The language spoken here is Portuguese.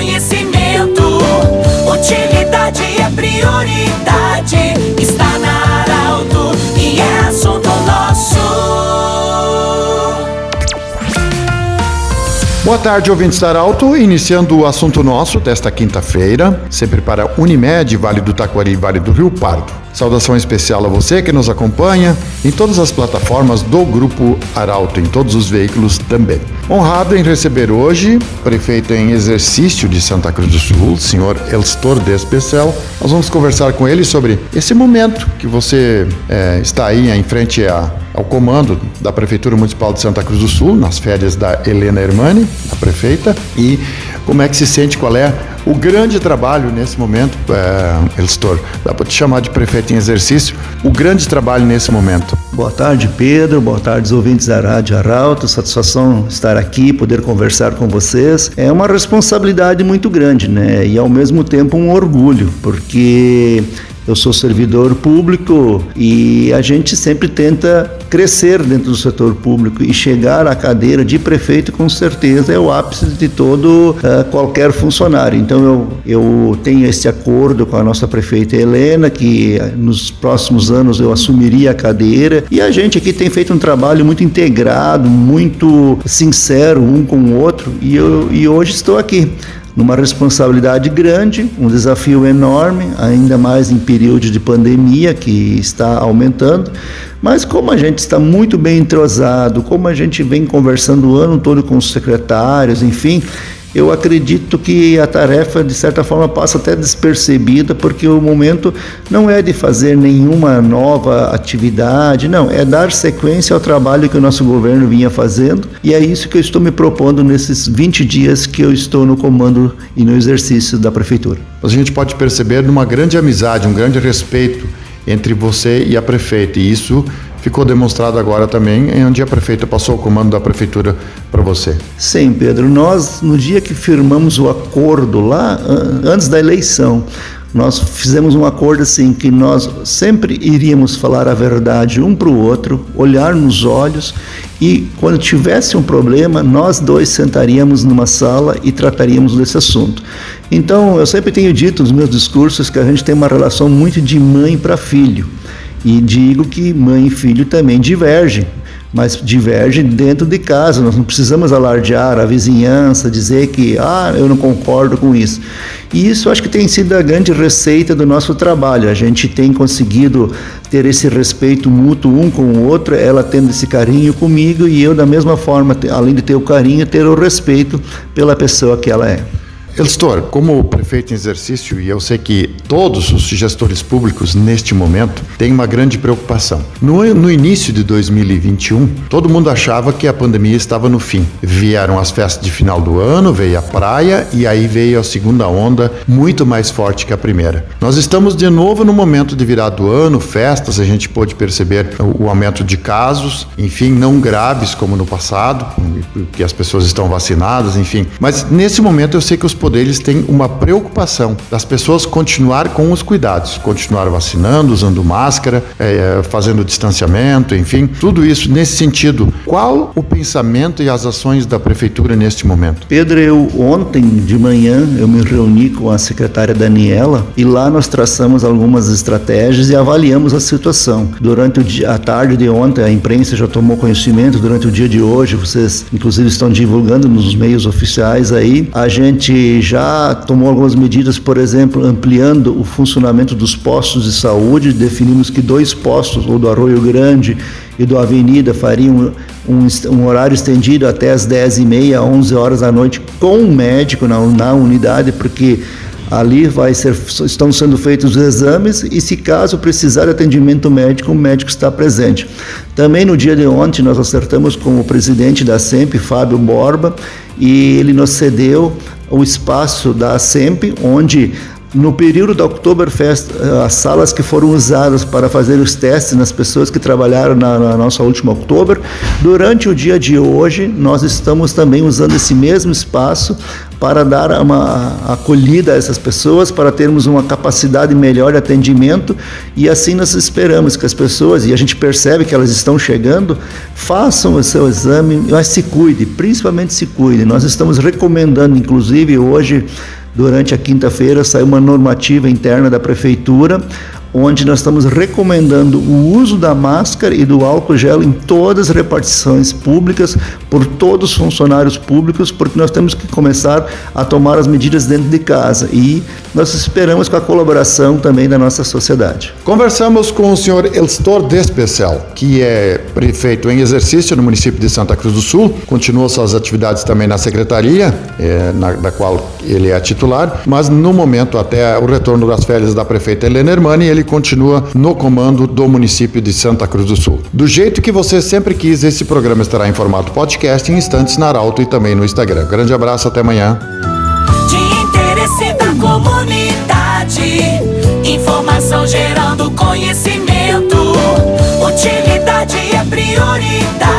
conhecimento. Utilidade é prioridade. Está na Arauto e é assunto nosso. Boa tarde, ouvintes da Arauto. Iniciando o assunto nosso desta quinta-feira, sempre para Unimed, Vale do Taquari e Vale do Rio Pardo. Saudação especial a você que nos acompanha em todas as plataformas do Grupo Arauto, em todos os veículos também. Honrado em receber hoje prefeito em exercício de Santa Cruz do Sul, senhor Elstor Despecel. Nós vamos conversar com ele sobre esse momento que você é, está aí em frente a, ao comando da Prefeitura Municipal de Santa Cruz do Sul, nas férias da Helena Hermani, a prefeita, e como é que se sente, qual é o grande trabalho nesse momento, é, Elstor, dá para te chamar de prefeito em exercício, o grande trabalho nesse momento. Boa tarde, Pedro. Boa tarde, ouvintes da Rádio Arauto. Satisfação estar aqui, poder conversar com vocês. É uma responsabilidade muito grande, né? E ao mesmo tempo um orgulho, porque eu sou servidor público e a gente sempre tenta crescer dentro do setor público e chegar à cadeira de prefeito com certeza é o ápice de todo uh, qualquer funcionário. Então eu, eu tenho esse acordo com a nossa prefeita Helena que uh, nos próximos anos eu assumiria a cadeira e a gente aqui tem feito um trabalho muito integrado, muito sincero um com o outro e, eu, e hoje estou aqui numa responsabilidade grande, um desafio enorme, ainda mais em período de pandemia que está aumentando. Mas como a gente está muito bem entrosado, como a gente vem conversando o ano todo com os secretários, enfim, eu acredito que a tarefa, de certa forma, passa até despercebida, porque o momento não é de fazer nenhuma nova atividade, não, é dar sequência ao trabalho que o nosso governo vinha fazendo, e é isso que eu estou me propondo nesses 20 dias que eu estou no comando e no exercício da prefeitura. A gente pode perceber uma grande amizade, um grande respeito entre você e a prefeita, e isso ficou demonstrado agora também, onde a prefeita passou o comando da prefeitura para você. Sim, Pedro. Nós, no dia que firmamos o acordo lá, antes da eleição, nós fizemos um acordo assim que nós sempre iríamos falar a verdade um para o outro, olhar nos olhos e quando tivesse um problema, nós dois sentaríamos numa sala e trataríamos desse assunto. Então, eu sempre tenho dito nos meus discursos que a gente tem uma relação muito de mãe para filho. E digo que mãe e filho também divergem, mas divergem dentro de casa. Nós não precisamos alardear a vizinhança, dizer que ah, eu não concordo com isso. E isso acho que tem sido a grande receita do nosso trabalho. A gente tem conseguido ter esse respeito mútuo um com o outro, ela tendo esse carinho comigo e eu da mesma forma, além de ter o carinho, ter o respeito pela pessoa que ela é. Elstor, como prefeito em exercício, e eu sei que todos os gestores públicos neste momento têm uma grande preocupação. No, no, início de 2021, todo mundo achava que a pandemia estava no fim. Vieram as festas de final do ano, veio a praia e aí veio a segunda onda, muito mais forte que a primeira. Nós estamos de novo no momento de virar do ano, festas, a gente pôde perceber o, o aumento de casos, enfim, não graves como no passado, porque as pessoas estão vacinadas, enfim. Mas nesse momento eu sei que os poderes têm uma preocupação das pessoas continuar com os cuidados, continuar vacinando, usando máscara, é, fazendo distanciamento, enfim, tudo isso nesse sentido. Qual o pensamento e as ações da prefeitura neste momento? Pedro, eu ontem de manhã eu me reuni com a secretária Daniela e lá nós traçamos algumas estratégias e avaliamos a situação. Durante dia, a tarde de ontem, a imprensa já tomou conhecimento, durante o dia de hoje, vocês inclusive estão divulgando nos meios oficiais aí, a gente já tomou algumas medidas, por exemplo, ampliando o funcionamento dos postos de saúde. Definimos que dois postos, o do Arroio Grande e do Avenida, fariam um, um horário estendido até as 10h30, 11 horas da noite, com um médico na, na unidade, porque Ali vai ser, estão sendo feitos os exames e, se caso precisar de atendimento médico, o médico está presente. Também no dia de ontem nós acertamos com o presidente da SEMP, Fábio Borba, e ele nos cedeu o espaço da SEMP, onde No período da Oktoberfest, eh, as salas que foram usadas para fazer os testes nas pessoas que trabalharam na, na nossa última Oktober, durante o dia de hoje, nós estamos também usando esse mesmo espaço para dar uma acolhida a essas pessoas, para termos uma capacidade melhor de atendimento e assim nós esperamos que as pessoas, e a gente percebe que elas estão chegando, façam o seu exame, mas se cuide, principalmente se cuide. Nós estamos recomendando, inclusive hoje, durante a quinta-feira, saiu uma normativa interna da prefeitura onde nós estamos recomendando o uso da máscara e do álcool gel em todas as repartições públicas, por todos os funcionários públicos, porque nós temos que começar a tomar as medidas dentro de casa. E nós esperamos com a colaboração também da nossa sociedade. Conversamos com o senhor Elstor Despecel, que é prefeito em exercício no município de Santa Cruz do Sul, continua suas atividades também na secretaria, é, na, da qual ele é titular, mas no momento, até o retorno das férias da prefeita Helena Hermani, ele ele continua no comando do município de Santa Cruz do Sul. Do jeito que você sempre quis, esse programa estará em formato podcast em instantes na Arauto e também no Instagram. Grande abraço, até amanhã. De interesse da comunidade, informação gerando conhecimento. Utilidade é prioridade.